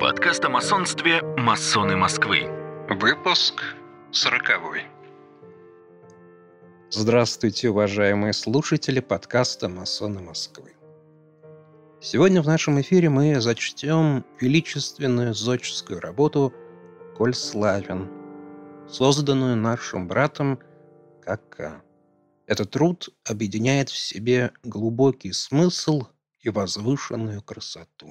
Подкаст о масонстве «Масоны Москвы». Выпуск сороковой. Здравствуйте, уважаемые слушатели подкаста «Масоны Москвы». Сегодня в нашем эфире мы зачтем величественную зодческую работу «Коль славен», созданную нашим братом КК. Этот труд объединяет в себе глубокий смысл и возвышенную красоту.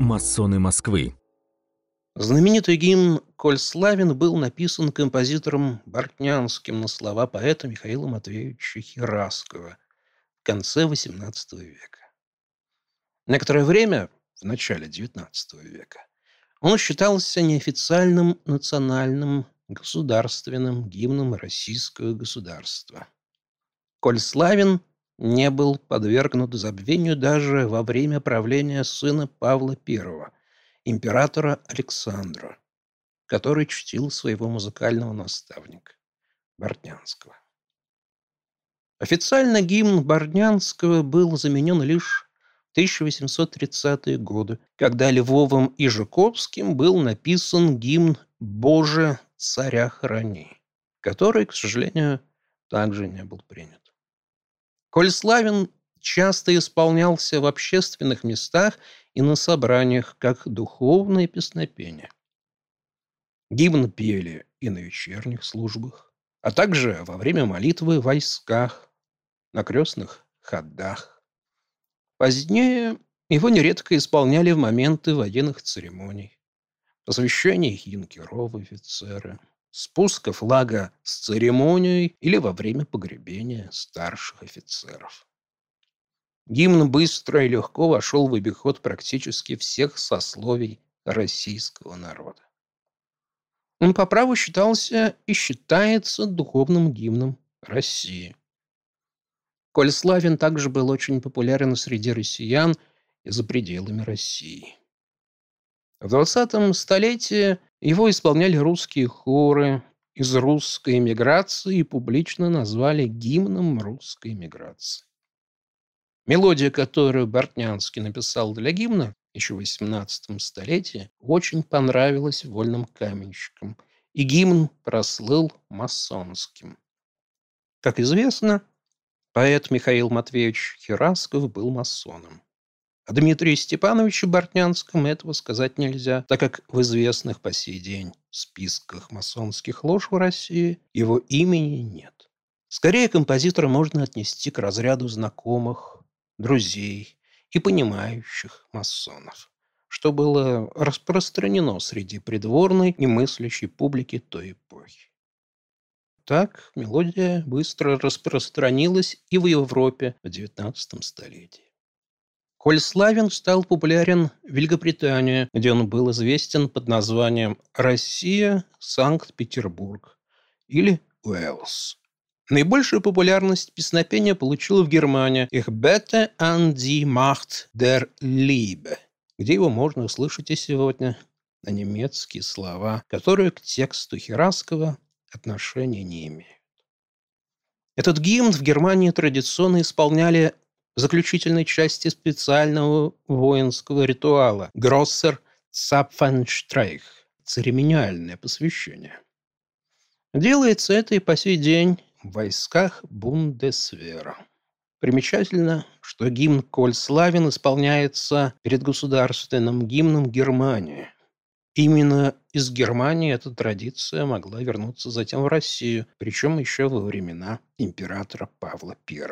Масоны Москвы. Знаменитый гимн «Коль славен» был написан композитором Бортнянским на слова поэта Михаила Матвеевича Хераскова в конце XVIII века. Некоторое время, в начале XIX века, он считался неофициальным национальным государственным гимном российского государства. «Коль славен» не был подвергнут забвению даже во время правления сына Павла I, императора Александра, который чтил своего музыкального наставника Бортнянского. Официально гимн Борнянского был заменен лишь 1830-е годы, когда Львовым и Жуковским был написан гимн «Боже, царя храни», который, к сожалению, также не был принят. Коль славен часто исполнялся в общественных местах и на собраниях, как духовное песнопение. Гимн пели и на вечерних службах, а также во время молитвы в войсках, на крестных ходах. Позднее его нередко исполняли в моменты военных церемоний, посвящений юнкеров офицера, спуска флага с церемонией или во время погребения старших офицеров. Гимн быстро и легко вошел в обиход практически всех сословий российского народа. Он по праву считался и считается духовным гимном России. Коль Славин также был очень популярен среди россиян и за пределами России. В 20 столетии его исполняли русские хоры из русской эмиграции и публично назвали гимном русской эмиграции. Мелодия, которую Бортнянский написал для гимна еще в XVIII столетии, очень понравилась вольным каменщикам, и гимн прослыл масонским. Как известно, поэт Михаил Матвеевич Херасков был масоном. О Дмитрии Степановиче Бортнянском этого сказать нельзя, так как в известных по сей день списках масонских лож в России его имени нет. Скорее, композитора можно отнести к разряду знакомых, друзей и понимающих масонов, что было распространено среди придворной и мыслящей публики той эпохи. Так мелодия быстро распространилась и в Европе в XIX столетии. Коль Славин стал популярен в Великобритании, где он был известен под названием «Россия, Санкт-Петербург» или «Уэллс». Наибольшую популярность песнопения получила в Германии «Ich bitte an die Macht der Liebe», где его можно услышать и сегодня на немецкие слова, которые к тексту Хераскова отношения не имеют. Этот гимн в Германии традиционно исполняли заключительной части специального воинского ритуала «Гроссер Цапфенштрейх» – церемониальное посвящение. Делается это и по сей день в войсках Бундесвера. Примечательно, что гимн «Коль славен» исполняется перед государственным гимном Германии. Именно из Германии эта традиция могла вернуться затем в Россию, причем еще во времена императора Павла I.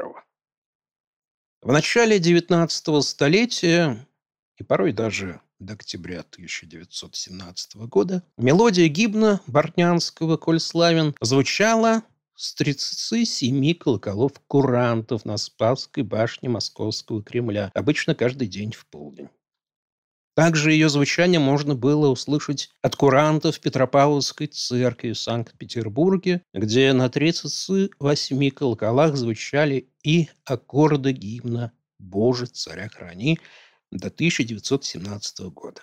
В начале XIX столетия и порой даже до октября 1917 года мелодия гимна Бортнянского «Коль славен» звучала с 37 колоколов курантов на Спасской башне Московского Кремля, обычно каждый день в полдень. Также ее звучание можно было услышать от курантов Петропавловской церкви в Санкт-Петербурге, где на 38 колоколах звучали и аккорды гимна «Боже, царя храни» до 1917 года.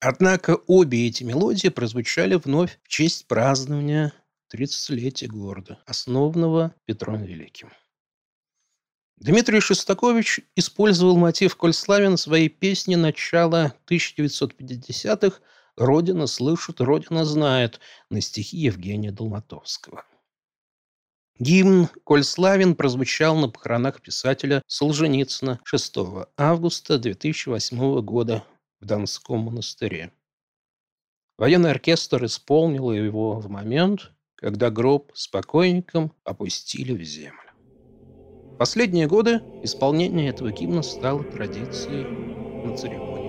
Однако обе эти мелодии прозвучали вновь в честь празднования 30-летия города, основанного Петром Великим. Дмитрий Шостакович использовал мотив «Коль славен» в своей песне начала 1950-х «Родина слышит, Родина знает» на стихи Евгения Долматовского. Гимн «Коль славен» прозвучал на похоронах писателя Солженицына 6 августа 2008 года в Донском монастыре. Военный оркестр исполнил его в момент, когда гроб с покойником опустили в землю. Последние годы исполнение этого гимна стало традицией на церемонии.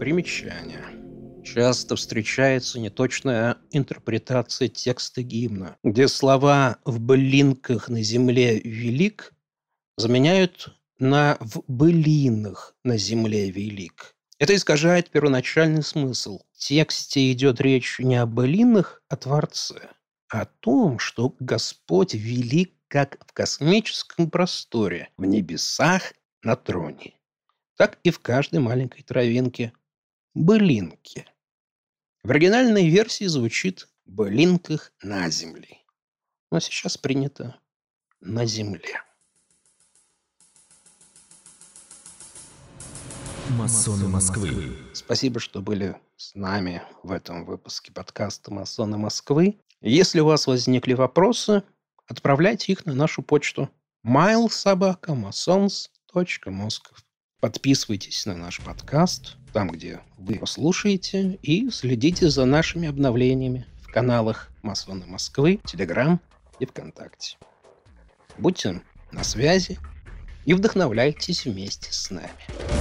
Примечание. Часто встречается неточная интерпретация текста гимна, где слова «в былинках на земле велик» заменяют на «в былинах на земле велик». Это искажает первоначальный смысл. В тексте идет речь не о былинах, а Творце, а о том, что Господь велик как в космическом просторе, в небесах на троне. так и в каждой маленькой травинке былинки. В оригинальной версии звучит «былинках на земле». Но сейчас принято «на земле». Масоны Москвы. Спасибо, что были с нами в этом выпуске подкаста «Масоны Москвы». Если у вас возникли вопросы, отправляйте их на нашу почту mailsobakamasons.moskov. Подписывайтесь на наш подкаст, там, где вы его слушаете, и следите за нашими обновлениями в каналах «Масоны Москвы», Телеграм и ВКонтакте. Будьте на связи и вдохновляйтесь вместе с нами.